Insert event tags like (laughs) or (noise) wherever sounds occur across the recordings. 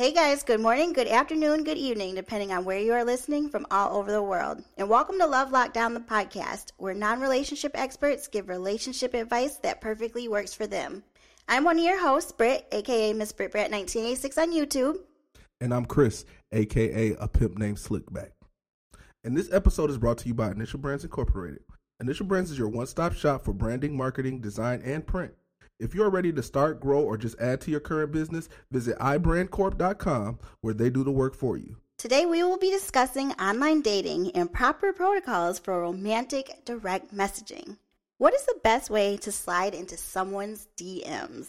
Hey guys, good morning, good afternoon, good evening, depending on where you are listening from all over the world. And welcome to Love Lockdown, the podcast, where non relationship experts give relationship advice that perfectly works for them. I'm one of your hosts, Britt, aka Miss Brit Brat 1986 on YouTube. And I'm Chris, aka a pimp named Slickback. And this episode is brought to you by Initial Brands Incorporated. Initial Brands is your one stop shop for branding, marketing, design, and print. If you're ready to start, grow, or just add to your current business, visit ibrandcorp.com where they do the work for you. Today, we will be discussing online dating and proper protocols for romantic direct messaging. What is the best way to slide into someone's DMs?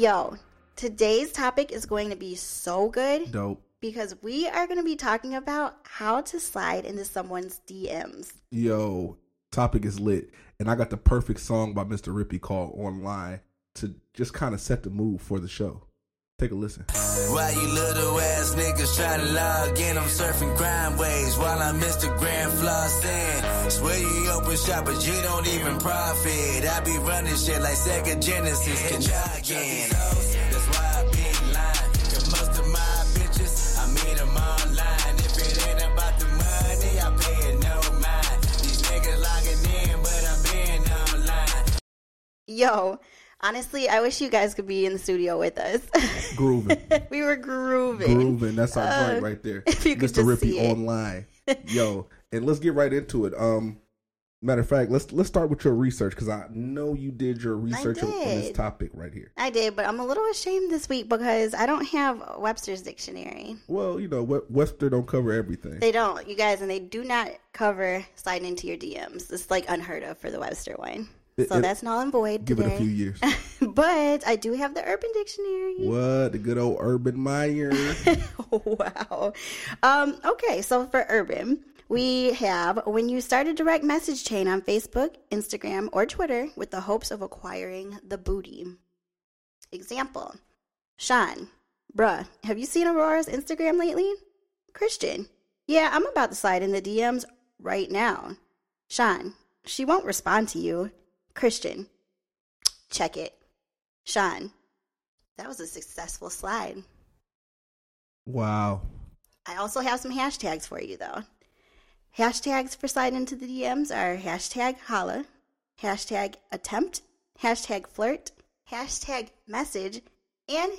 Yo, today's topic is going to be so good. Dope. Because we are going to be talking about how to slide into someone's DMs. Yo, topic is lit. And I got the perfect song by Mr. Rippy called Online to just kind of set the mood for the show. Take a listen. Why you little ass niggas trying to log in? I'm surfing crime waves while I'm Instagram flossing. Swear you open shop, but you don't even profit. I be running shit like Sega Genesis. Can again. That's why I be lying. Cause most of my bitches, I meet them online. If it ain't about the money, I pay it no mind. These niggas logging in, but I'm being online. Yo, honestly, I wish you guys could be in the studio with us. (laughs) Grooving. we were grooving. Grooving. That's our Uh, joint right there. (laughs) if you could Mr. just Rippy see it. Online. (laughs) Yo, and let's get right into it. Um, matter of fact, let's let's start with your research because I know you did your research on on this topic right here. I did, but I'm a little ashamed this week because I don't have Webster's dictionary. Well, you know, We- Webster don't cover everything. They don't, you guys, and they do not cover sliding into your DMs. It's like unheard of for the Webster one. It- so it- that's null and void Give it a few years. (laughs) but I do have the Urban Dictionary. what the good old Urban Meyer? (laughs) wow. Um, okay, so for urban, we have when you start a direct message chain on Facebook, Instagram, or Twitter with the hopes of acquiring the booty. Example Sean, bruh, have you seen Aurora's Instagram lately? Christian, yeah, I'm about to slide in the DMs right now. Sean, she won't respond to you. Christian, check it. Sean, that was a successful slide. wow. I also have some hashtags for you though. Hashtags for sliding into the DMs are hashtag holla, hashtag attempt, hashtag flirt, hashtag message, and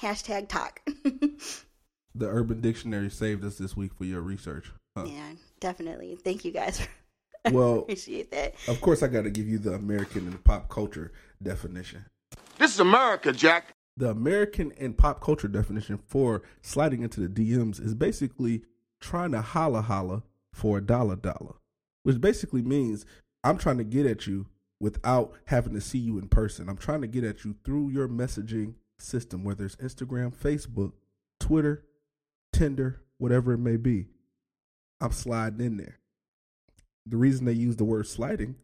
hashtag talk. (laughs) The Urban Dictionary saved us this week for your research. Huh. yeah, definitely. Thank you guys. (laughs) Well, Appreciate that. of course, I got to give you the American and pop culture definition. This is America, Jack. The American and pop culture definition for sliding into the DMs is basically trying to holla holla for a dollar dollar, which basically means I'm trying to get at you without having to see you in person. I'm trying to get at you through your messaging system, whether it's Instagram, Facebook, Twitter, Tinder, whatever it may be. I'm sliding in there. The reason they use the word sliding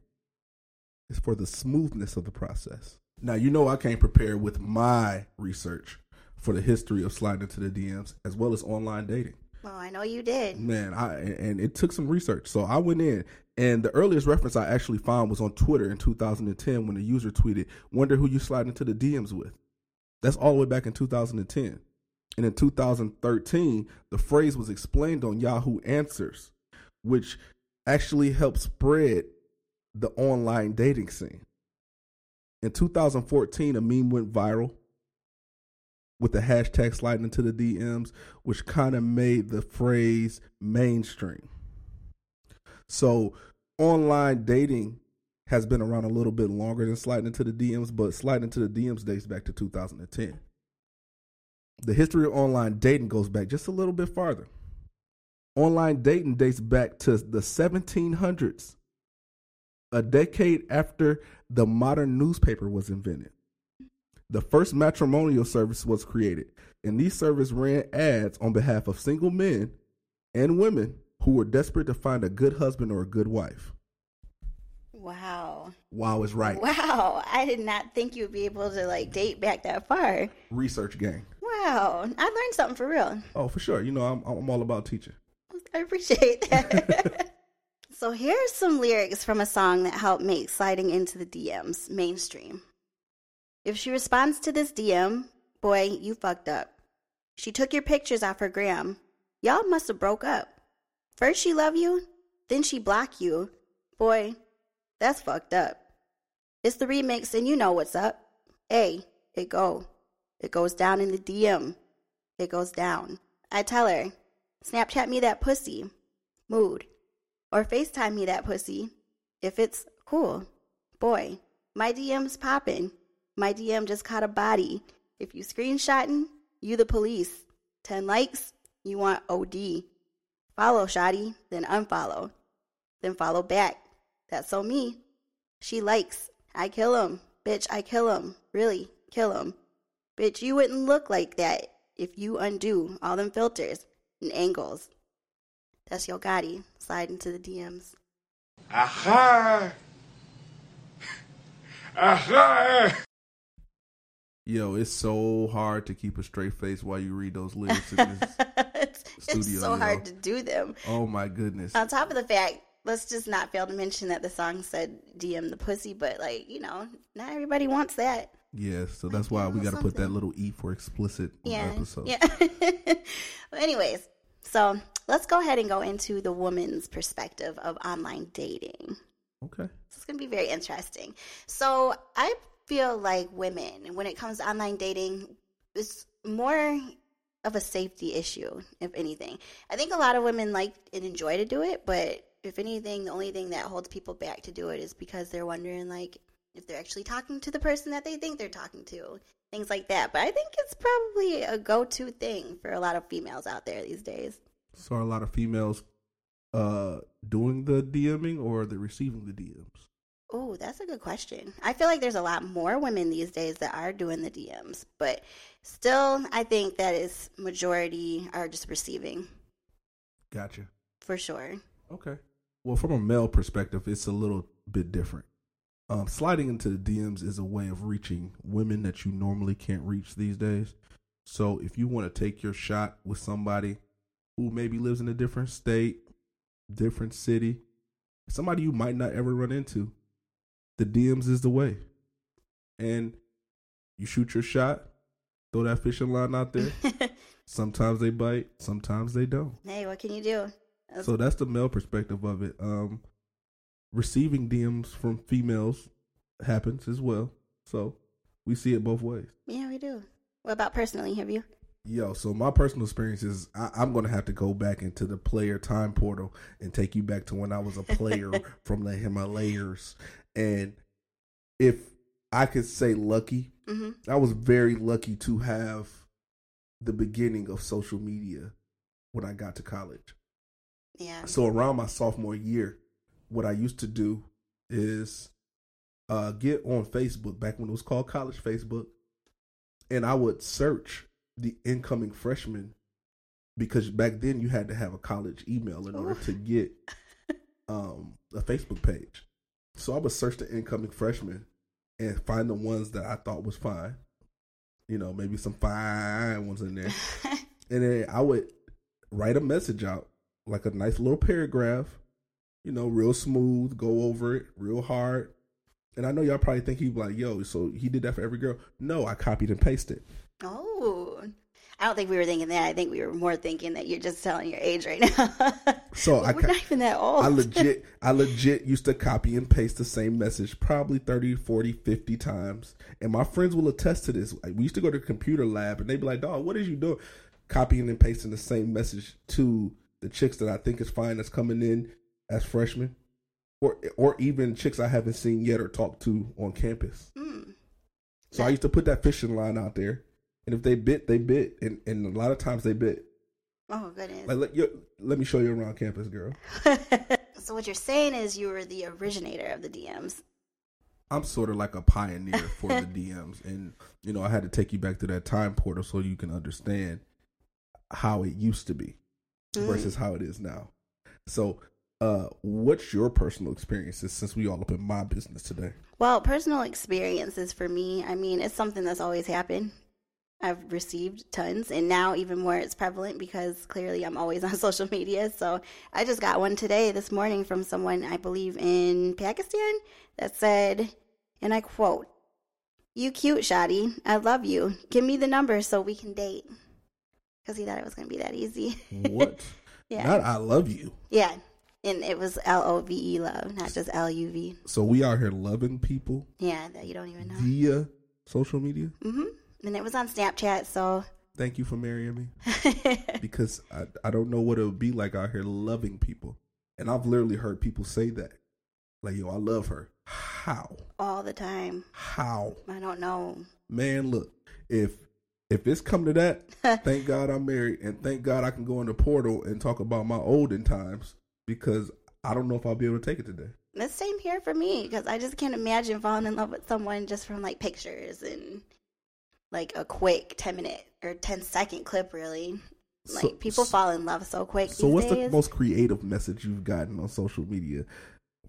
is for the smoothness of the process. Now, you know, I came prepared with my research for the history of sliding into the DMs as well as online dating. Well, I know you did. Man, I and it took some research. So I went in, and the earliest reference I actually found was on Twitter in 2010 when a user tweeted, "Wonder who you slide into the DMs with." That's all the way back in 2010. And in 2013, the phrase was explained on Yahoo Answers, which actually helped spread the online dating scene. In 2014, a meme went viral with the hashtag sliding into the DMs, which kind of made the phrase mainstream. So, online dating has been around a little bit longer than sliding into the DMs, but sliding into the DMs dates back to 2010. The history of online dating goes back just a little bit farther. Online dating dates back to the 1700s, a decade after the modern newspaper was invented. The first matrimonial service was created, and these services ran ads on behalf of single men and women who were desperate to find a good husband or a good wife. Wow. Wow is right. Wow. I did not think you would be able to like date back that far. Research gang. Wow. I learned something for real. Oh, for sure. You know, I'm I'm all about teaching. I appreciate that. (laughs) so here's some lyrics from a song that helped make sliding into the DMs mainstream. If she responds to this DM, boy, you fucked up. She took your pictures off her gram. Y'all must have broke up. First she love you, then she block you. Boy, that's fucked up. It's the remix and you know what's up. Hey, it go. It goes down in the DM. It goes down. I tell her, Snapchat me that pussy. Mood. Or FaceTime me that pussy. If it's cool. Boy, my DM's poppin'. My DM just caught a body. If you screenshotting, you the police. 10 likes, you want OD. Follow Shoddy, then unfollow. Then follow back. That's so me. She likes. I kill him. Bitch, I kill him. Really, kill him. Bitch, you wouldn't look like that if you undo all them filters and angles. That's Yo Gotti. Slide into the DMs. Aha! (laughs) Aha! Yo, it's so hard to keep a straight face while you read those lyrics. In this. (laughs) it's, it's so yo. hard to do them. oh my goodness. On top of the fact, let's just not fail to mention that the song said DM the pussy, but like, you know, not everybody wants that. Yeah, so that's why we got to put that little E for explicit Yeah. episode. Yeah. (laughs) but anyways, so let's go ahead and go into the woman's perspective of online dating. Okay. It's going to be very interesting. So I feel like women, when it comes to online dating, it's more of a safety issue, if anything. I think a lot of women like and enjoy to do it, but if anything, the only thing that holds people back to do it is because they're wondering, like, if they're actually talking to the person that they think they're talking to, things like that. But I think it's probably a go-to thing for a lot of females out there these days. So are a lot of females uh doing the DMing or they're they receiving the DMs? Oh, that's a good question. I feel like there's a lot more women these days that are doing the DMs, but still, I think that is majority are just receiving Gotcha. for sure. Okay. Well, from a male perspective, it's a little bit different. Um, sliding into the DMs is a way of reaching women that you normally can't reach these days. So if you want to take your shot with somebody who maybe lives in a different state, different city, somebody you might not ever run into, the DMs is the way. And you shoot your shot, throw that fishing line out there. (laughs) sometimes they bite, sometimes they don't. hey, what can you do? So that's the male perspective of it. Um, receiving DMs from females happens as well. So we see it both ways. Yeah, we do. What about personally? Have you? Yo, so my personal experience is I, I'm going to have to go back into the player time portal and take you back to when I was a player (laughs) from the Himalayas. And if I could say lucky, hmm I was very lucky to have the beginning of social media when I got to college. Yeah. So around my sophomore year, what I used to do is uh, get on Facebook back when it was called college Facebook, and I would search the incoming freshmen because back then you had to have a college email in order to get um, a Facebook page. So I would search the incoming freshmen and find the ones that I thought was fine. You know, maybe some fine ones in there (laughs) and then I would write a message out, like a nice little paragraph, you know, real smooth, go over it real hard. And I know y'all probably think he'd be like, yo, so he did that for every girl. No, I copied and pasted. oh, I don't think we were thinking that. I think we were more thinking that you're just telling your age right now. (laughs) So I we're not even that old. I legit, I legit used to copy and paste the same message probably 30, 40, 50 times. And my friends will attest to this. Like, we used to go to the computer lab and they'd be like, dog, what is you doing? Copying and pasting the same message to the chicks that I think is fine that's coming in as freshmen. Or, or even chicks I haven't seen yet or talked to on campus. Hmm. So I used to put that fishing line out there. And if they bit, they bit. And, and a lot of times they bit. Oh goodness. Like, let, you, let me show you around campus, girl. (laughs) so what you're saying is you were the originator of the DMs. I'm sort of like a pioneer for the (laughs) DMs, and you know I had to take you back to that time portal so you can understand how it used to be Mm. versus how it is now. So Uh, what's your personal experiences since we all up in my business today? Well, personal experiences for me, I mean, it's something that's always happened. I've received tons, and now even more it's prevalent because clearly I'm always (laughs) on social media. So I just got one today, this morning, from someone I believe in Pakistan that said, and I quote, You cute, Shadi. I love you. Give me the number so we can date. Because he thought it was going to be that easy. What? (laughs) yeah. Not I love you. yeah. And it was L O V E love, not just L U V. So we out here loving people Yeah, that you don't even know. via social media. hmm And it was on Snapchat, so Thank you for marrying me (laughs) because I, I don't know what it would be like out here loving people. And I've literally heard people say that. Like, yo, I love her. How? all the time. How? I don't know. Man, look, if if it's come to that, (laughs) thank God I'm married and thank God I can go in the portal and talk about my olden times because I don't know if I'll be able to take it today. The same here for me because I just can't imagine falling in love with someone just from like pictures and like a quick 10 minute or 10 second clip, really. Like So- people fall in love so quick. So what's the most creative message you've gotten on social media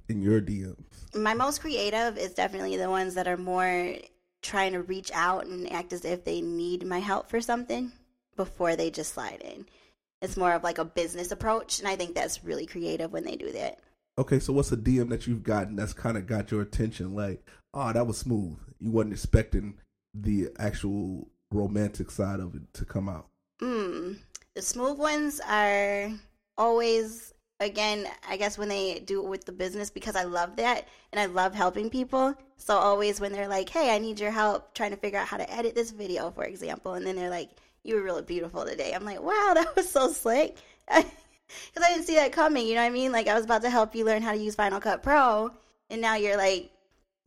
in your DMs? My most creative is definitely the ones that are more trying to reach out and act as if they need my help for something before they just slide in. It's more of like a business approach, and I think that's really creative when they do that. Okay, so what's a DM that you've gotten that's kind of got your attention? Like, oh, that was smooth. You wasn't expecting the actual romantic side of it to come out. Mm. The smooth ones are always, again, I guess when they do it with the business because I love that and I love helping people. So always when they're like, hey, I need your help trying to figure out how to edit this video, for example, and then they're like, you were really beautiful today. I'm like, wow, (laughs) that was so slick. (laughs) Because I didn't see that coming, you know what I mean? Like, I was about to help you learn how to use Final Cut Pro, and now you're like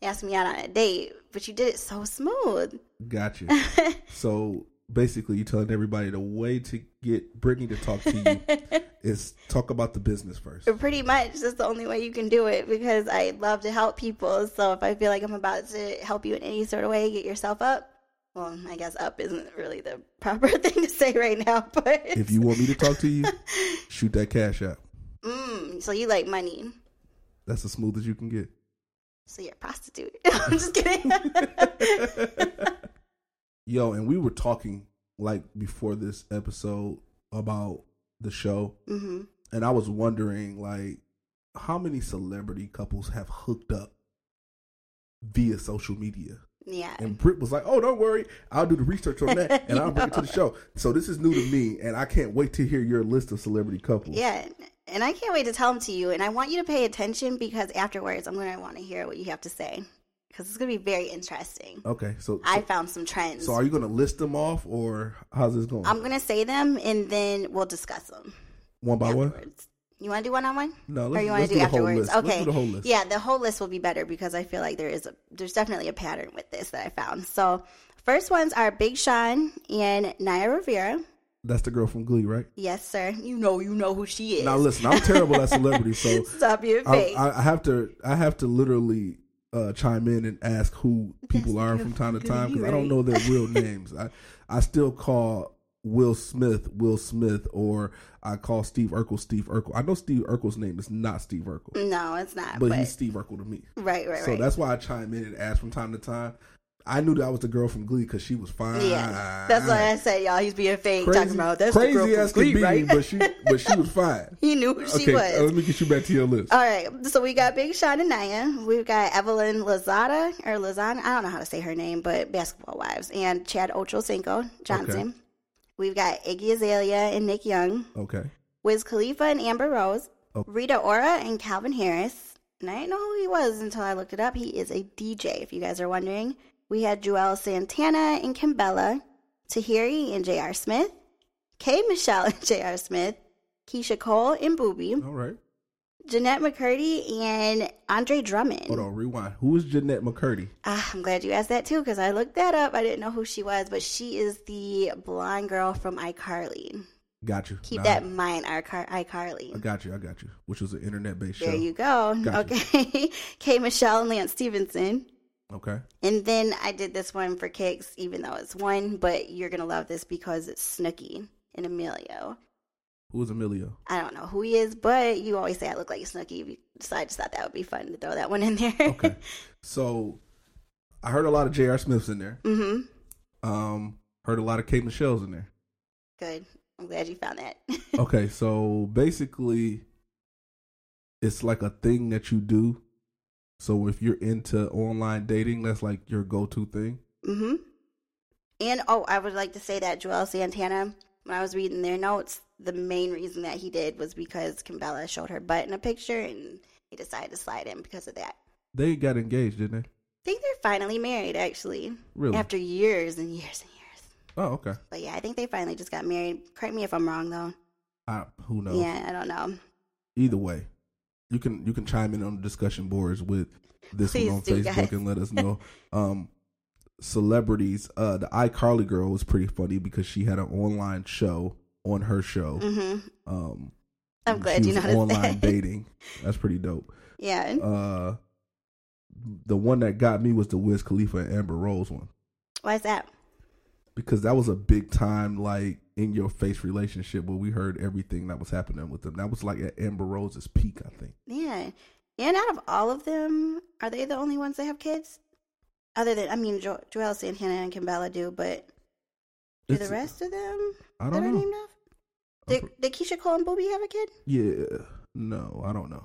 asking me out on a date, but you did it so smooth. Gotcha. (laughs) so basically, you're telling everybody the way to get Brittany to talk to you (laughs) is talk about the business first. Pretty much, that's the only way you can do it because I love to help people. So if I feel like I'm about to help you in any sort of way, get yourself up. Well, I guess up isn't really the proper (laughs) thing to say right now, but If you want me to talk to you, shoot that cash out. mm, so you like money, That's as smooth as you can get. So you're a prostitute. (laughs) I'm just kidding. (laughs) Yo, and we were talking like before this episode about the show, hmm and I was wondering like how many celebrity couples have hooked up via social media. Yeah. And Britt was like, "Oh, don't worry, I'll do the research on that, and I'll bring it to the (laughs) show." So this is new to me, and I can't wait to hear your list of celebrity couples. Yeah, and I can't wait to tell them to you. And I want you to pay attention because afterwards, I'm going to want to hear what you have to say because it's going to be very interesting. Okay, so, I so found some trends. so are you going to list them off, or how's this going? I'm going to say them and then we'll discuss them one by one. You want to do one on one? No, let's, you want to do, do the whole afterwards? list. Okay. The. Yeah, the whole list will be better because I feel like there is a there's definitely a pattern with this that I found. So first ones are Big Sean and Naya Rivera. That's the girl from Glee, right? Yes, sir. You know, you know who she is. Now listen, I'm terrible at celebrity, so (laughs) Stop I, fake. I, I have to I have to literally uh, chime in and ask who people are from time to time because I don't know their real names. I I still call Will Smith Will Smith or I call Steve Urkel Steve Urkel. I know Steve Urkel's name is not Steve Urkel, no, it's not. but But, he's Steve Urkel to me. right, right, So right. that's why I chime in and ask from time to time. I knew that was the girl from Glee because she was fine. yeah, that's why I said y'all. He's being fake, Crazy, talking about that's crazy the girl as from Glee, be, right? but she but she was fine. (laughs) he knew who she was. uh, let me get you back to your list. All right, so we got Big Sean and Naya. We've got Evelyn Lozada or Lozana. I don't know how to say her name, but Basketball Wives and Chad Ochocinco Johnson. We've got Iggy Azalea and Nick Young, Okay. Wiz Khalifa and Amber Rose, Oh. Rita Ora and Calvin Harris. And I didn't know who he was until I looked it up. He is a DJ, if you guys are wondering. We had Juelz Santana and Kimbella, Tahiry and J.R. Smith, K. Michelle and (laughs) J.R. Smith, Keyshia Cole and Boobie. All right. Jennette McCurdy and Andre Drummond. Hold on, rewind. Who is Jennette McCurdy? Ah, I'm glad you asked that too because I looked that up. I didn't know who she was, but she is the blonde girl from iCarly. Got you. Keep Nah, that in mind, iCar- I iCarly. got you. I got you. Which was an internet based show. There you go. Gotcha. Okay. (laughs) K. Michelle and Lance Stephenson. Okay. And then I did this one for kicks, even though it's one, but you're going to love this because it's Snooki and Emilio. Who is Emilio? I don't know who he is, but you always say I look like Snooki, so I just thought that would be fun to throw that one in there. Okay. (laughs) so I heard a lot of J.R. Smiths in there. mm-hmm. Um, heard a lot of Kate Michelle's in there. Good. I'm glad you found that. (laughs) Okay, so basically, it's like a thing that you do. So if you're into online dating, that's like your go-to thing. Mm-hmm. And oh, I would like to say that Juelz Santana, when I was reading their notes, the main reason that he did was because Kimbella showed her butt in a picture, and he decided to slide in because of that. They got engaged, didn't they? I think they're finally married, actually, Really? after years and years and years. Oh, okay. But yeah, I think they finally just got married. Correct me if I'm wrong, though. I, who knows? Yeah, I don't know. Either way, you can you can chime in on the discussion boards with this Please one on do, Facebook guys. and let us know. um, celebrities. Uh, the iCarly girl was pretty funny because she had an online show on her show. hmm Um, I'm glad you noticed online that. dating. That's pretty dope. yeah. Uh, the one that got me was the Wiz Khalifa and Amber Rose one Why is that? Because that was a big time like in your face relationship where we heard everything that was happening with them. That was like at Amber Rose's peak, I think. Yeah. And out of all of them, are they the only ones that have kids? Other than, I mean, jo- Juelz Santana and Kimbella do, but do It's- the rest of them I don't are know. named off? Did, did Keyshia Cole and Boobie have a kid? Yeah, no, I don't know.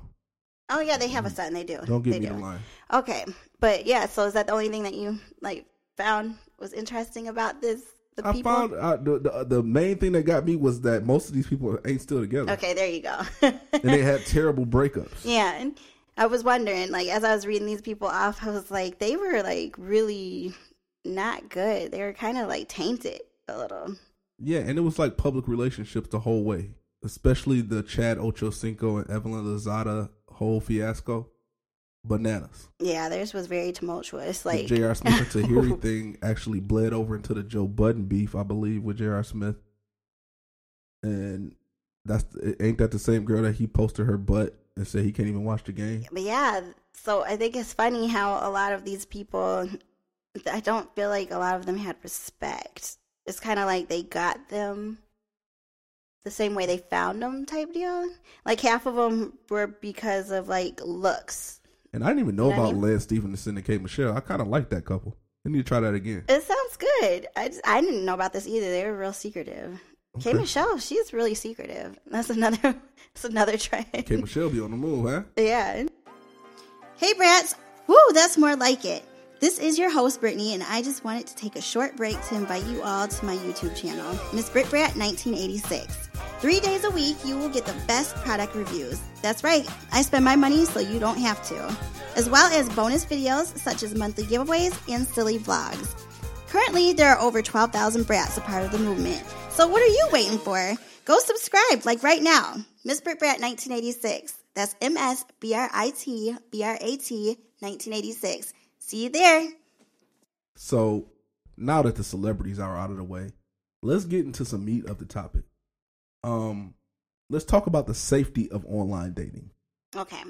Oh, yeah, they have a son. They do. Don't they give me do. the line. Okay. But yeah, so is that the only thing that you, like, found was interesting about this? The I people? found uh, the, the the main thing that got me was that most of these people ain't still together, Okay, there you go. and they had terrible breakups. (laughs) Yeah, and I was wondering, like, as I was reading these people off, I was like, they were like really not good. They were kind of like tainted a little. Yeah, and it was like public relationships the whole way, especially the Chad Ochocinco and Evelyn Lozada whole fiasco. Bananas. Yeah, theirs was very tumultuous. The Like, J.R. Smith and Tahiry (laughs) thing actually bled over into the Joe Budden beef, I believe, with J.R. Smith. And that's ain't that the same girl that he posted her butt and said he can't even watch the game? but yeah, so I think it's funny how a lot of these people, I don't feel like a lot of them had respect. It's kind of like they got them the same way they found them type deal. Like half of them were because of like looks. And I didn't even know know I about mean? Lance Stephenson and Kate Michelle. I kind of like that couple. They need to try that again. It sounds good. I, just, I didn't know about this either. They were real secretive. Kay Okay. Michelle, she's really secretive. That's another. (laughs) That's another trend. Kate Michelle be on the move, huh? Yeah. Hey, brats. Woo, that's more like it. This is your host, Brittany, and I just wanted to take a short break to invite you all to my YouTube channel, Miss Brit Brat 1986. Three days a week, you will get the best product reviews. That's right, I spend my money so you don't have to. As well as bonus videos such as monthly giveaways and silly vlogs. Currently, there are over 12,000 brats a part of the movement. So what are you waiting for? Go subscribe, like right now. Miss Brit Brat 1986. That's M S B R I T B R A T 1986. See you there. So now that the celebrities are out of the way, let's get into some meat of the topic. Um, let's talk about the safety of online dating. Okay.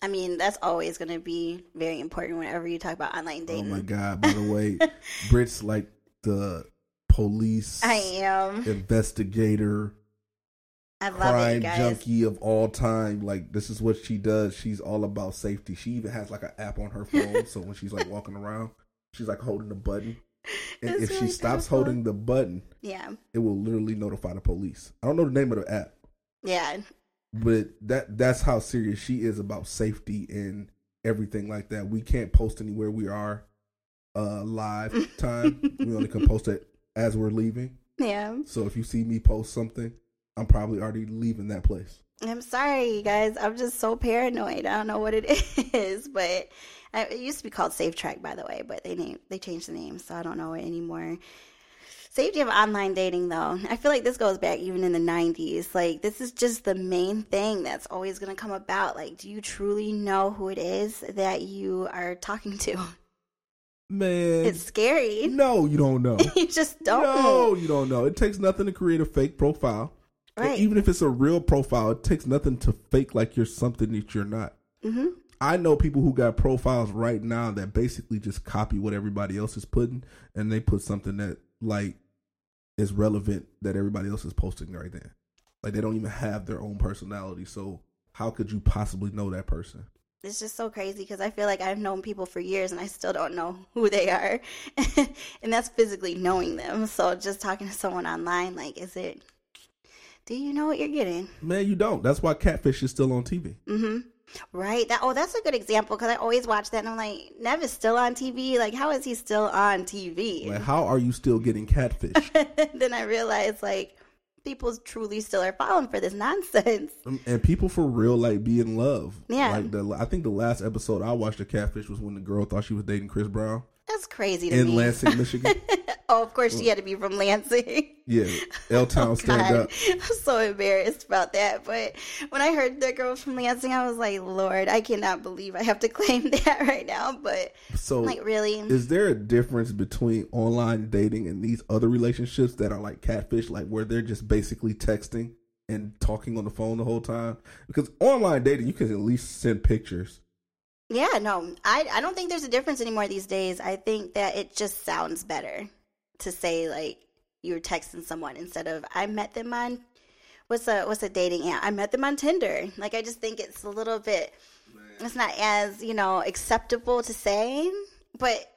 I mean, that's always going to be very important whenever you talk about online dating. Oh my god! By the way, (laughs) Brit's like the police I am. investigator, I love it, crime guys. junkie of all time. Like this is what she does. She's all about safety. She even has like an app on her phone, (laughs) so when she's like walking around, she's like holding the button. (laughs) And if she stops holding the button, Yeah. it will literally notify the police. I don't know the name of the app, Yeah. but that that's how serious she is about safety and everything like that. We can't post anywhere we are uh live (laughs) time. we only can post it as we're leaving. Yeah. So if you see me post something, I'm probably already leaving that place. I'm sorry, you guys. I'm just so paranoid. I don't know what it (laughs) is, but I, it used to be called Safe Track, by the way. But they name they changed the name, so I don't know it anymore. Safety of online dating, though, I feel like this goes back even in the '90s. Like this is just the main thing that's always going to come about. Like, do you truly know who it is that you are talking to? Man, It's scary. no, you don't know. (laughs) you just don't. No, you don't know. It takes nothing to create a fake profile. Right. Even if it's a real profile, it takes nothing to fake like you're something that you're not. hmm I know people who got profiles right now that basically just copy what everybody else is putting, and they put something that like is relevant that everybody else is posting right there. Like they don't even have their own personality. So how could you possibly know that person? It's just so crazy because I feel like I've known people for years and I still don't know (laughs) who they are. (laughs) and that's physically knowing them. So just talking to someone online, like, is it, do you know what you're getting? Man, you don't. That's why Catfish is still on TV. Mm-hmm. Right. That oh, that's a good example because I always watch that and I'm like, Nev is still on TV. Like, how is he still on TV? Like, how are you still getting Catfish? (laughs) then I realized like people truly still are falling for this nonsense. Um, and people for real like be in love. Yeah. Like the I think the last episode I watched of Catfish was when the girl thought she was dating Chris Brown That's crazy to in me. Lansing, (laughs) Michigan. oh, of course she had to be from Lansing. Yeah, L (laughs) oh, Town stand up. (laughs) I'm so embarrassed about that. But when I heard that girl from Lansing, I was like, Lord, I cannot believe I have to (laughs) claim that right now. But So like, really? is there a difference between online dating and these other relationships that are like catfish, like where they're just basically texting and talking on the phone the whole time? Because online dating, you can at least send pictures. Yeah, no, I I don't think there's a difference anymore these days. I think that it just sounds better to say like you were texting someone instead of I met them on what's a what's a dating app? I met them on Tinder. Like I just think it's a little bit it's not as, you know, acceptable to say, but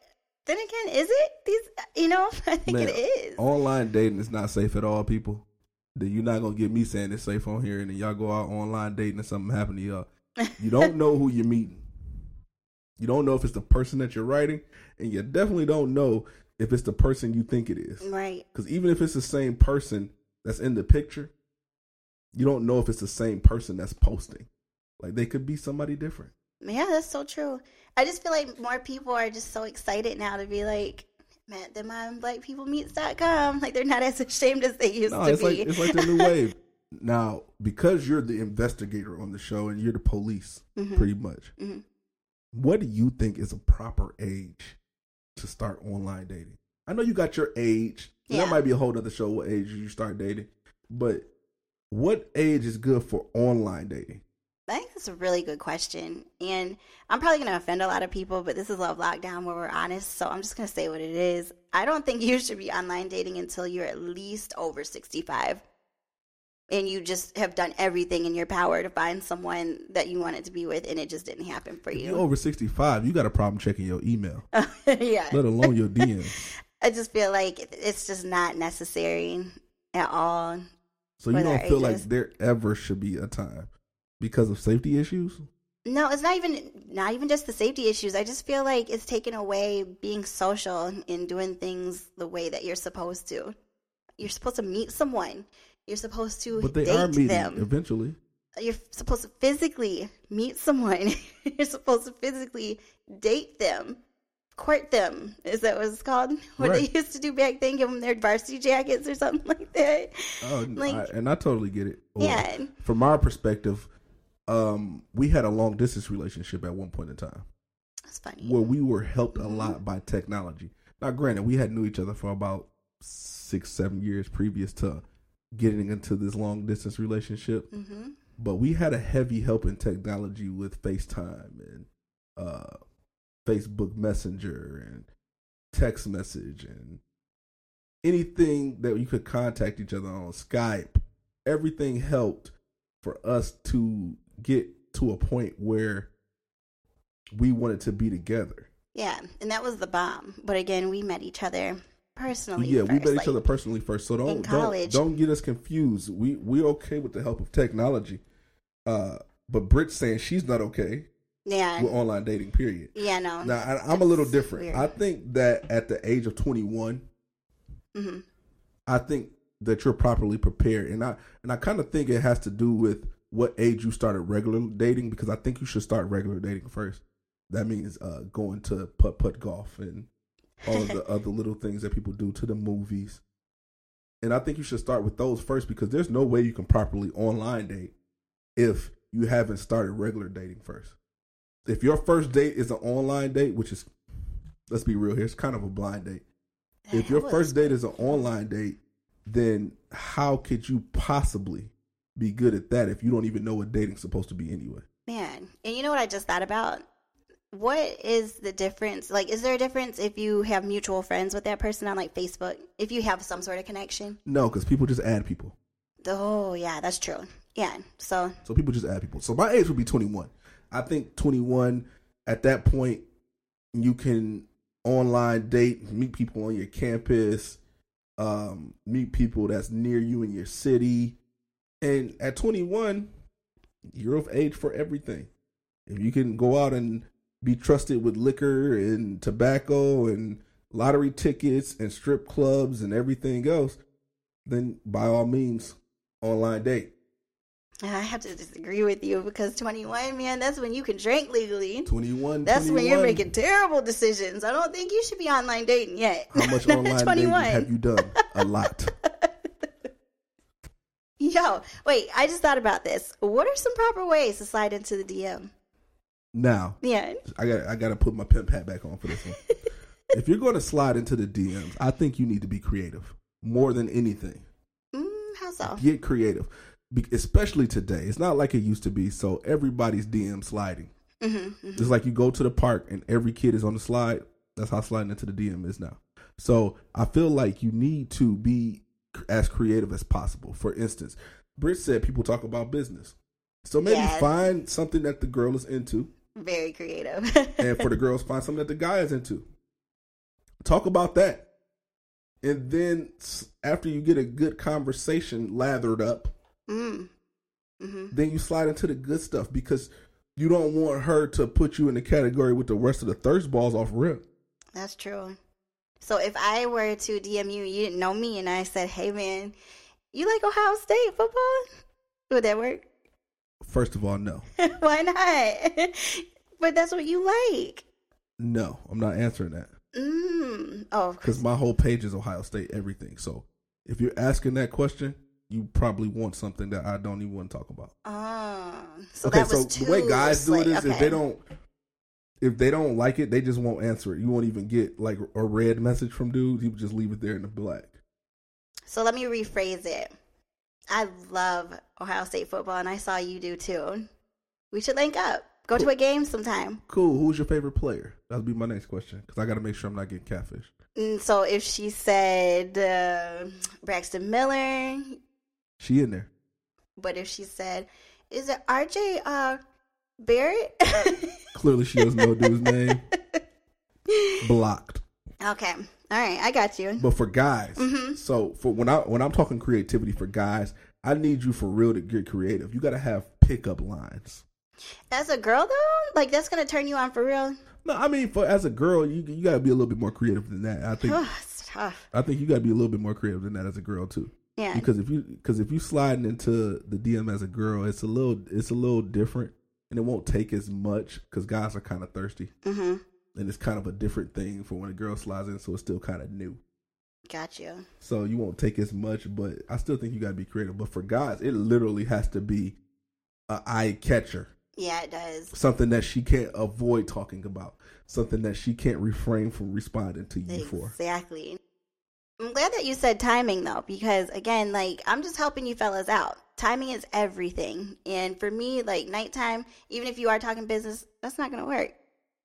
then again, is it? These you know, (laughs) I think Man, it is. Online dating is not safe at all, people. Then you're not gonna get me saying it's safe on here, and then y'all go out online dating and something happen to y'all. You (laughs) don't know who you're meeting. You don't know if it's the person that you're writing, and you definitely don't know if it's the person you think it is. Right. Because even if it's the same person that's in the picture, you don't know if it's the same person that's posting. Like they could be somebody different. Yeah, that's so true. I just feel like more people are just so excited now to be like, met them on blackpeoplemeets.com. Like they're not as (laughs) ashamed as they used No, to it's like be. it's like the new (laughs) wave. Now, because you're the investigator on the show and you're the police, Mhm. pretty much. Mhm. What do you think is a proper age to start online dating? I know you got your age. Yeah. That might be a whole other show. What age you start dating? But what age is good for online dating? I think that's a really good question. And I'm probably going to offend a lot of people, but this is Love Lockdown where we're honest. So I'm just going to say what it is. I don't think (laughs) you should be online dating until you're at least over 65. And you just have done everything in your power to find someone that you wanted to be with, and it just didn't happen for you. you're over 65, you got a problem checking your email, (laughs) yeah. let alone your DMs. (laughs) I just feel like it's just not necessary at all. So you don't feel like there ever should be a time because of safety issues? No, it's not even not even just the safety issues. I just feel like it's taken away being social and doing things the way that you're supposed to. You're supposed to meet someone. You're supposed to But they date are meeting them. eventually. You're supposed to physically meet someone. (laughs) you're supposed to physically date them, court them. Is that what it's called? (laughs) What Right. they used to do back then, give them their varsity jackets or something (laughs) like that. Oh, Like- I, and I totally get it. Yeah. From our perspective, um, we had a long distance relationship at one point in time That's funny. where we were helped a lot by technology. Now, granted, we had knew each other for about six, seven years previous to getting into this long distance relationship, hmm but we had a heavy help in technology with FaceTime and uh, Facebook Messenger and text message and anything that you could contact each other on Skype. Everything helped for us to get to a point where we wanted to be together. Yeah, and that was the bomb. But again, we met each other personally. yeah, we first, met each other personally first. So don't don't, don't get us confused. We we're okay with the help of technology. Uh, but Brit's saying she's not okay Yeah, with online dating. Period. yeah, no. Now I, I'm a little different. weird. I think that at the age of 21, hmm I think that you're properly prepared, and I and I kind of think it has to do with what age you started regular dating because I think you should start regular dating first. That means uh, going to putt putt golf and all of the other little things that people do to the movies. And I think you should start with those first because there's no way you can properly online date if you haven't started regular dating first. If your first date is an online date, which is let's be real here, it's kind of a blind date. If your first date is an online date, then how could you possibly be good at that if you don't even know what dating's supposed to be anyway? man, and you know what I just thought about? What is the difference? Like, is there a difference if you have mutual friends with that person on like Facebook? If you have some sort of connection, No, because people just add people. Oh yeah, that's true. Yeah. So So people just add people. So my age would be 21. I think 21 at that point you can online date, meet people on your campus, um, meet people that's near you in your city. And at 21, you're of age for everything. If you can go out and be trusted with liquor and tobacco and lottery tickets and strip clubs and everything else, then by all means, online date. I have to disagree with you because 21, man, that's when you can drink legally. 21. That's when you're making terrible decisions. I don't think you should be online dating yet. How much (laughs) online at dating have you done? A lot. (laughs) Yo, wait, I just thought about this. What are some proper ways to slide into the DM? Now, Yeah. I got I got to put my pimp hat back on for this one. (laughs) if you're going to slide into the DMs, I think you need to be creative more than anything. Mm, how so? Get creative, Be- especially today. It's not like it used to be. So everybody's DM sliding. Mm-hmm, It's like you go to the park and every kid is on the slide. That's how sliding into the DM is now. So I feel like you need to be as creative as possible. For instance, Britt said people talk about business. So maybe Yes. find something that the girl is into, Very creative. (laughs) and for the girls, find something that the guy is into. Talk about that. And then after you get a good conversation lathered up, mm. hmm then you slide into the good stuff because you don't want her to put you in the category with the rest of the thirst balls off rip. That's true. So if I were to DM you, you didn't know me, and I said, "Hey, man, you like Ohio State football?" Would that work? First of all, no. (laughs) Why not? (laughs) but that's what you like. No, I'm not answering that Mm. Oh, because my whole page is Ohio State everything. So if you're asking that question, you probably want something that I don't even want to talk about. oh. So okay, that was so the way guys do it is if they don't if they don't like it, they just won't answer it. You won't even get like a red message from dudes. You just leave it there in the black. So let me rephrase it. I love Ohio State football, and I saw you do too. We should link up. Go to a game sometime. Cool. Who's your favorite player? That'll be my next question because I got to make sure I'm not getting catfish. And so if she said uh, Braxton Miller, She in there. but if she said, "Is it RJ uh, Barrett?" Clearly, she doesn't know dude's name. (laughs) Blocked. okay, all right, I got you. But for guys, Mhm. so for when I when I'm talking creativity for guys, I need you for real to get creative. You got to have pickup lines. As a girl, though, like that's gonna turn you on for real. No, I mean for as a girl, you you got to be a little bit more creative than that. I think. I think you got to be a little bit more creative than that as a girl too. Yeah. Because if you because if you sliding into the DM as a girl, it's a little it's a little different, and it won't take as much because guys are kind of thirsty, mm-hmm. And it's kind of a different thing for when a girl slides in, so it's still kind of new. Got you. So you won't take as much, but I still think you got to be creative. But for guys, it literally has to be a eye catcher, Yeah, it does. something that she can't avoid talking about, something that she can't refrain from responding to you for. Exactly. I'm glad that you said timing though, because again, like I'm just helping you fellas out. Timing is everything. And for me, like nighttime, even if you are talking business, that's not gonna work.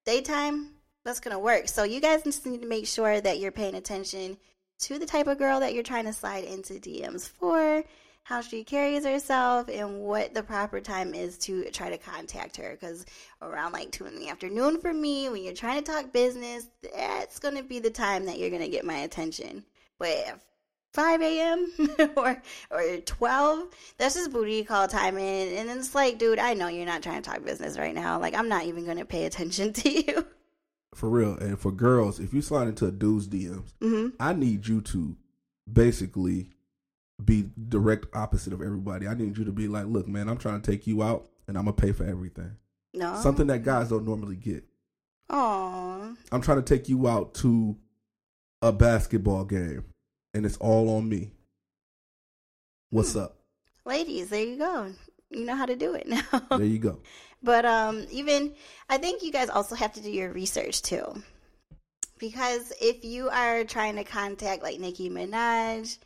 Daytime, that's gonna work. So you guys just need to make sure that you're paying attention to the type of girl that you're trying to slide into DMs for, how she carries herself, and what the proper time is to try to contact her. Because around like two in the afternoon for me, when you're trying to talk business, that's gonna be the time that you're gonna get my attention. But if 5 a.m. (laughs) or or 12, that's just booty call time in, and it's like, dude, I know you're not trying to talk business right now. Like I'm not even gonna pay attention (laughs) to you. For real. And for girls, if you slide into a dude's DMs, hmm I need you to basically be direct opposite of everybody. I need you to be like, look, man, I'm trying to take you out and I'm gonna pay for everything. No. Something that guys don't normally get. Aw. I'm trying to take you out to a basketball game and it's all on me. What's Hmm. up? Ladies, there you go. You know how to do it now. There you go. (laughs) But um even I think you guys also have to do your research too. Because if you are trying to contact like Nicki Minaj,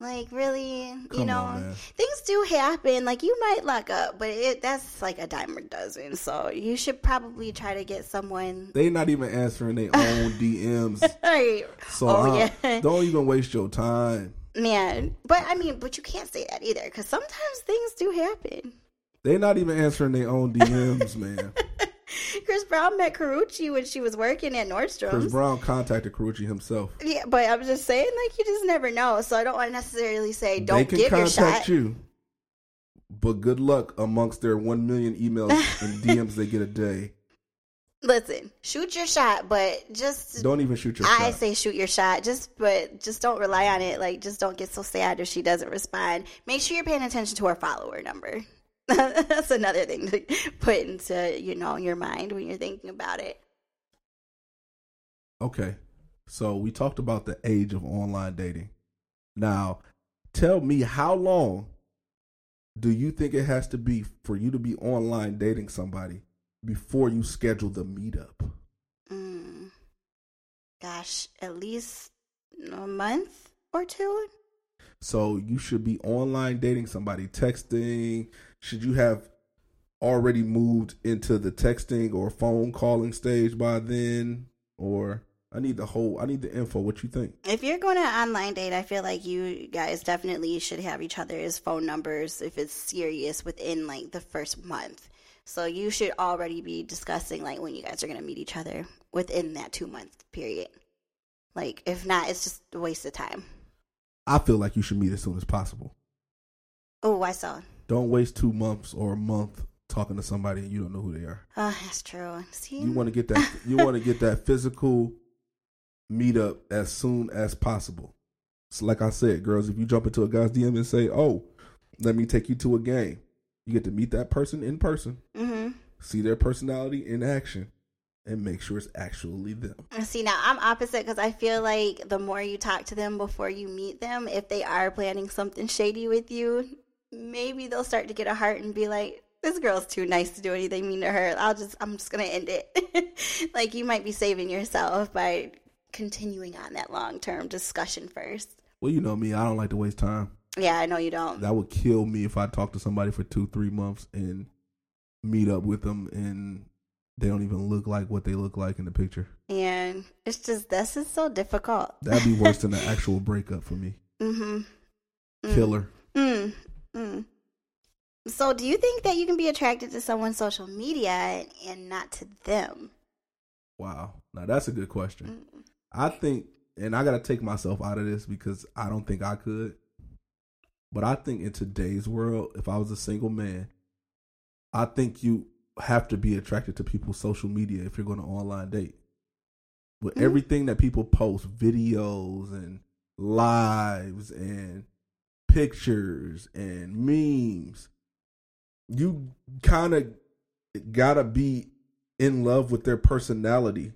like really, you Come know, on, things do happen. Like you might luck up, but it that's like a dime a dozen. So you should probably try to get someone They not even answering their own (laughs) DMs. Right. So Oh, uh, yeah. don't even waste your time. Man, but I mean, but you can't say that either because sometimes things do happen. They're not even answering their own DMs, man. (laughs) Chris Brown met Karrueche when she was working at Nordstrom. Chris Brown contacted Karrueche himself. Yeah, but I'm just saying, like, you just never know. So I don't want to necessarily say don't can give your contact shot. you, but good luck amongst their one million emails (laughs) and DMs they get a day. Listen, shoot your shot, but just Don't even shoot your I shot. say shoot your shot. Just but just don't rely on it. Like just don't get so sad if she doesn't respond. Make sure you're paying attention to her follower number. (laughs) That's another thing to put into you know your mind when you're thinking about it. Okay. So we talked about the age of online dating. Now, tell me how long do you think it has to be for you to be online dating somebody before you schedule the meetup? Mm. Gosh, at least a month or two. So you should be online dating somebody, texting. Should you have already moved into the texting or phone calling stage by then? Or I need the whole I need the info. What you think? If you're going to online date, I feel like you guys definitely should have each other's phone numbers if it's serious within like the first month. So you should already be discussing like when you guys are going to meet each other within that 2 month period. Like if not, it's just a waste of time. I feel like you should meet as soon as possible. Oh, I saw. Don't waste two months or a month talking to somebody and you don't know who they are. Oh, that's true. See? You want to get that (laughs) you want to get that physical meetup as soon as possible. So like I said, girls, if you jump into a guy's DM and say, "Oh, let me take you to a game," you get to meet that person in person, Mhm. see their personality in action, and make sure it's actually them. See, now I'm opposite because I feel like the more you talk to them before you meet them, if they are planning something shady with you, maybe they'll start to get a heart and be like, this girl's too nice to do anything mean to her. I'll just, I'm just going to end it. (laughs) like, you might be saving yourself by continuing on that long term discussion first. Well, you know me, I don't like to waste time. Yeah, I know you don't. That would kill me if I talk to somebody for two, three months and meet up with them and they don't even look like what they look like in the picture. And it's just, this is so difficult. That'd be worse than an (laughs) actual breakup for me. mm-hmm. Mm. Killer. Mm, mm. So, do you think that you can be attracted to someone's social media and, not to them? Wow. Now that's a good question. Mm. I think, and I got to take myself out of this because I don't think I could. But I think in today's world, if I was a single man, I think you have to be attracted to people's social media if you're going to online date. With Mhm. everything that people post, videos and lives and pictures and memes, you kind of gotta be in love with their personality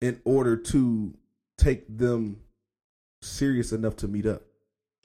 in order to take them serious enough to meet up.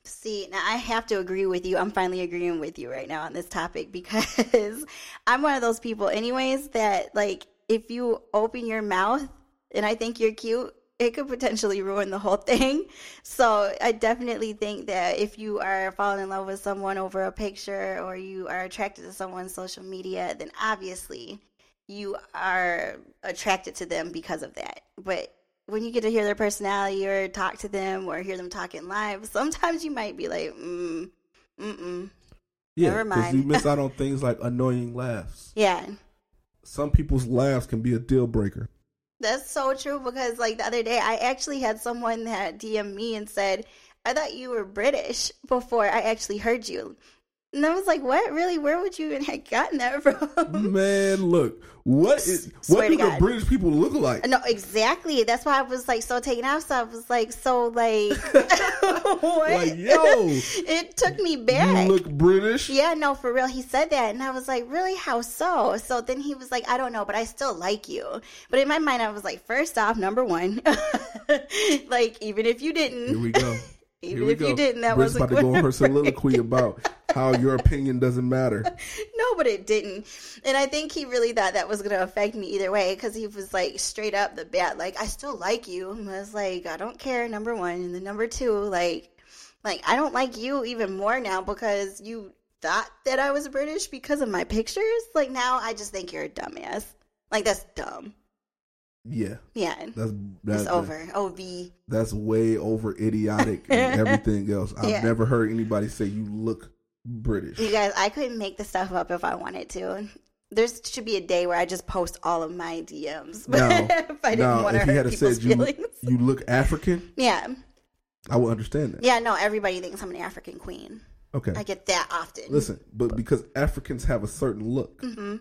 See, now I have to agree with you. I'm finally agreeing with you right now on this topic (laughs) because I'm one of those people, anyways, that like if you open your mouth and I think you're cute, (laughs) it could potentially ruin the whole thing. So I definitely think that if you are falling in love with someone over a picture or you are attracted to someone's social media, then obviously you are attracted to them because of that. But when you get to hear their personality or talk to them or hear them talking live, sometimes you might be like, mm, mm-mm. Never 'cause mind. you miss out (laughs) on things like annoying laughs. Yeah, Some people's laughs can be a deal breaker. That's so true because like the other day, I actually had someone that DM me and said, I thought you were British before I actually heard you. And I was like, what? Really? Where would you even have gotten that (laughs) from? Man, look, what is what do the. British people look like? No, exactly. That's why I was like so taken off. So I was like, so like, (laughs) (laughs) what? Like, yo, it took me back. You look British. Yeah, no, for real. He said that, and I was like, really? How so? So then he was like, I don't know, but I still like you. But in my mind, I was like, first off, number one, like even if you didn't, Here we go. even if go. you didn't, that wasn't about to go on her soliloquy about how your opinion doesn't matter. (laughs) no, but it didn't. And I think he really thought that was going to affect me either way because he was like straight up the bat, like, I still like you. And I was like, I don't care, number one. And then number two, like, like I don't like you even more now because you thought that I was British because of my pictures. Like now I just think you're a dumbass. Like that's dumb. Yeah, Yeah. that's that's It's over. OV. That's way over idiotic and (laughs) everything else. I've Yeah. never heard anybody say you look British. You guys, I couldn't make the stuff up if I wanted to. There should be a day where I just post all of my DMs. (laughs) No, if I didn't want to you hurt people's said you feelings. you look African, yeah. I would understand that. Yeah, no, everybody thinks I'm an African queen. Okay, I get that often. listen, but because Africans have a certain look, hmm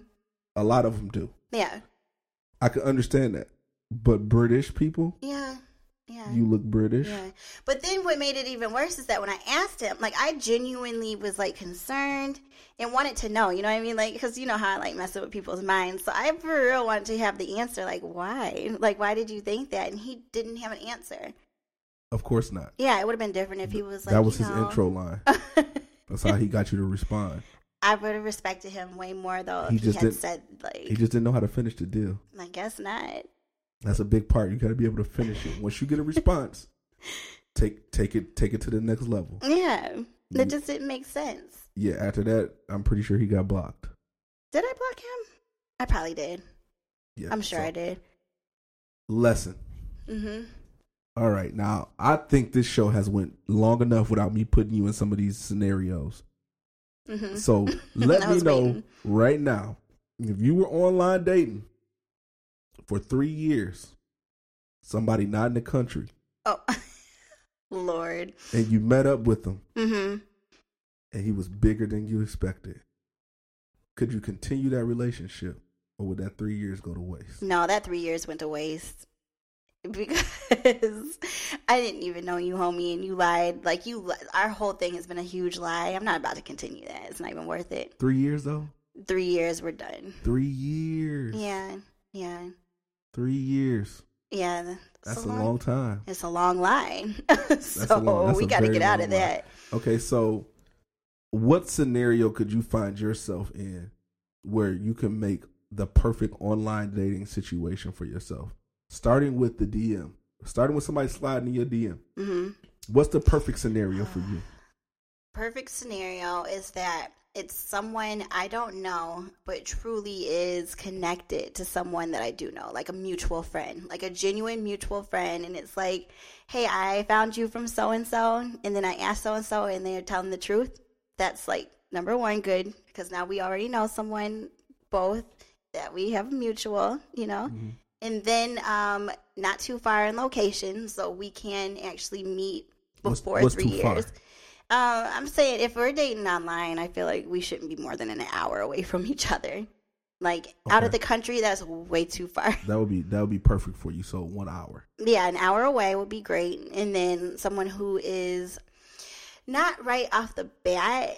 a lot of them do. Yeah. I can understand that, but British people, Yeah. Yeah. you look British. Yeah. But then what made it even worse is that when I asked him, like, I genuinely was like concerned and wanted to know, you know what I mean? Like, because you know how I like messing with people's minds. So I for real wanted to have the answer, like, why? Like, why did you think that? And he didn't have an answer. Of course not. Yeah, it would have been different if he was like, that was his know, intro line. (laughs) That's how he got you to respond. I would have respected him way more though if He he, just had said, like, He just didn't know how to finish the deal. I guess not. That's a big part. You got to be able to finish it. Once you get a response, (laughs) take take it take it to the next level. Yeah. Mm. That just didn't make sense. Yeah, after that, I'm pretty sure he got blocked. Did I block him? I probably did. Yeah, I'm sure so, I did. Lesson. hmm All right, now I think this show has went long enough without me putting you in some of these scenarios. hmm So (laughs) let me know waiting. right now if you were online dating for three years, somebody not in the country, Oh, (laughs) Lord. and you met up with them, hmm and he was bigger than you expected, could you continue that relationship, or would that three years go to waste? No, that three years went to waste (laughs) because I didn't even know you, homie, and you lied. Like you, li- our whole thing has been a huge lie. I'm not about to continue that. It's not even worth it. Three years though. Three years, we're done. Three years. Yeah, yeah, Three years. yeah. th- That's it's a long time. It's a long line, (laughs) so long- we got to get out of line. that. Okay, so what scenario could you find yourself in where you can make the perfect online dating situation for yourself? Starting with the DM, starting with somebody sliding in your DM. hmm What's the perfect scenario for you? (sighs) perfect scenario is that it's someone I don't know, but truly is connected to someone that I do know, like a mutual friend, like a genuine mutual friend. And it's like, hey, I found you from so and so. And then I asked so and so, and they're telling the truth. That's like number one, good, because now we already know someone both that we have mutual, you know. Mhm. And then um, not too far in location, so we can actually meet before what's three years. far? Uh, I'm saying if we're dating online, I feel like we shouldn't be more than an hour away from each other. Like out of the country, that's way too far. That would be that would be perfect for you. So one hour. Yeah, an hour away would be great. And then someone who is not right off the bat,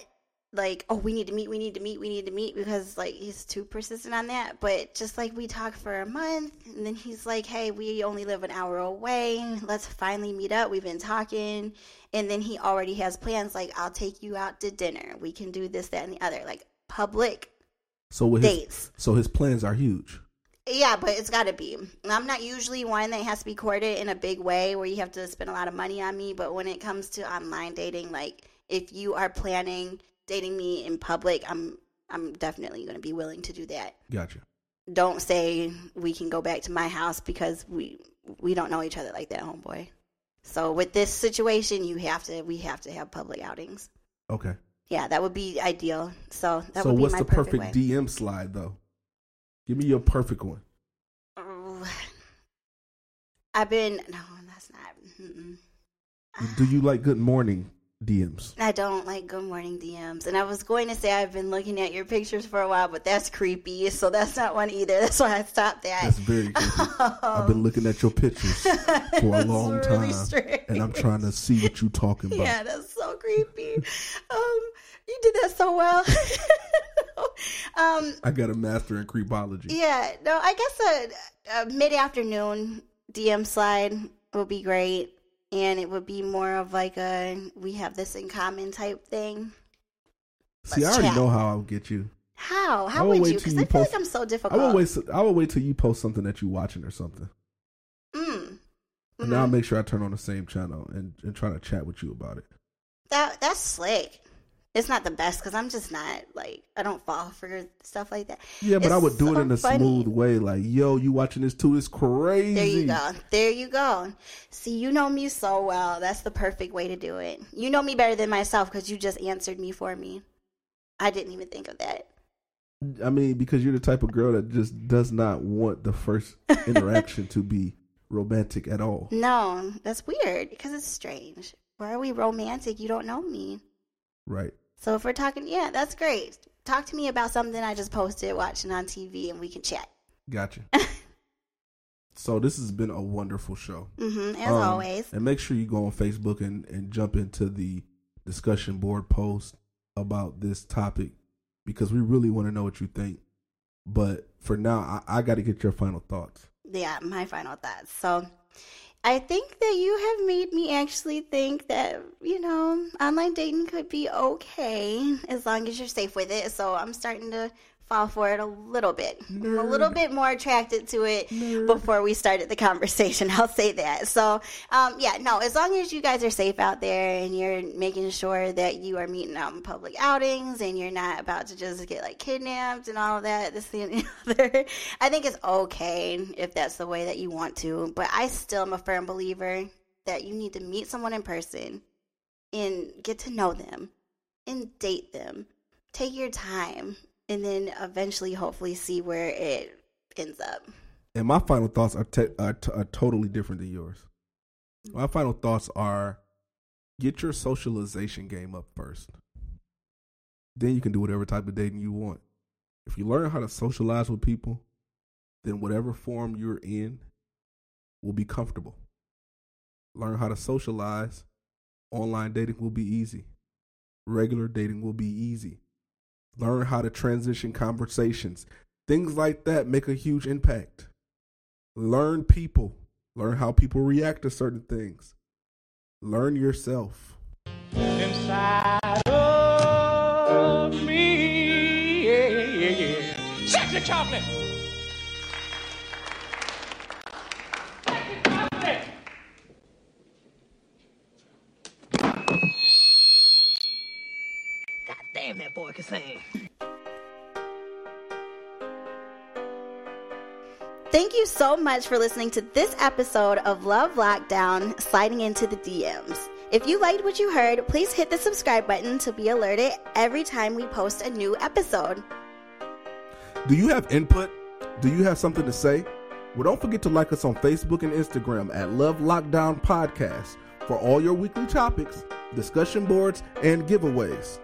like, oh, we need to meet, we need to meet, we need to meet, because like he's too persistent on that. But just like we talk for a month, and then he's like, hey, we only live an hour away. Let's finally meet up. We've been talking. And then he already has plans like, I'll take you out to dinner. We can do this, that, and the other. Like public So with his, dates. so his plans are huge. Yeah, but it's got to be. I'm not usually one that has to be courted in a big way where you have to spend a lot of money on me. But when it comes to online dating, like if you are planning dating me in public, I'm I'm definitely going to be willing to do that. Gotcha. Don't say we can go back to my house because we we don't know each other like that, homeboy. So with this situation, you have to we have to have public outings. Okay. Yeah, that would be ideal. So that so would be what's my the perfect, perfect. DM slide though? Give me your perfect one. Oh, I've been no, that's not. Mm-mm. Do you like good morning DMs? I don't like good morning DMs, and I was going to say I've been looking at your pictures for a while, but that's creepy. So that's not one either. (laughs) That's why I stopped that. That's very creepy. (laughs) I've been looking at your pictures (laughs) for a long really time, strange. and I'm trying to see what you're talking about. Yeah, that's so creepy. um, you did that so well. um, I got a master in creepology. yeah, no, I guess a, a mid afternoon DM slide would be great, and it would be more of like a we have this in common type thing. See, I let's already chat. know how I'll get you. How? How would you? Because I feel post- like I'm so difficult. I will wait. I will wait till you post something that you're watching or something, Mm. and then I'll make sure I turn on the same channel and and try to chat with you about it. That that's slick. It's not the best because I'm just not like I don't fall for stuff like that. Yeah, but It's I would do so it in a funny. smooth way. Like, yo, you watching this too? It's crazy. There you go. There you go. See, you know me so well. That's the perfect way to do it. You know me better than myself because you just answered me for me. I didn't even think of that. I mean, because you're the type of girl that just does not want the first (laughs) interaction to be romantic at all. No, that's weird because it's strange. Why are we romantic? You don't know me. Right. So if we're talking, yeah, that's great. Talk to me about something I just posted watching on TV and we can chat. Gotcha. (laughs) so this has been a wonderful show. Mm-hmm, as Um, always. And make sure you go on Facebook and, and jump into the discussion board post about this topic because we really want to know what you think. But for now, I, I got to get your final thoughts. yeah, my final thoughts. So I think that you have made me actually think that, you know, online dating could be okay as long as you're safe with it. So I'm starting to fall for it a little bit. I'm a little bit more attracted to it before we started the conversation. (laughs) I'll say that. So, um, yeah, no, as long as you guys are safe out there and you're making sure that you are meeting out in public outings and you're not about to just get like kidnapped and all of that, this thing (laughs) and the other, I think it's okay if that's the way that you want to. But I still am a firm believer that you need to meet someone in person and get to know them and date them. Take your time and then eventually, hopefully, see where it ends up. And my final thoughts are, te- are, t- are totally different than yours. My final thoughts are get your socialization game up first. Then you can do whatever type of dating you want. If you learn how to socialize with people, then whatever form you're in will be comfortable. Learn how to socialize. Online dating will be easy. Regular dating will be easy. Learn how to transition conversations. Things like that make a huge impact. Learn people. Learn how people react to certain things. Learn yourself. inside of me. Yeah, yeah, yeah. Sexy chocolate. That boy can sing. Thank you so much for listening to this episode of Love Lockdown Sliding into the DMs. If you liked what you heard, please hit the subscribe button to be alerted every time we post a new episode. Do you have input? Do you have something to say? Well, don't forget to like us on Facebook and Instagram at Love Lockdown Podcast for all your weekly topics, discussion boards, and giveaways.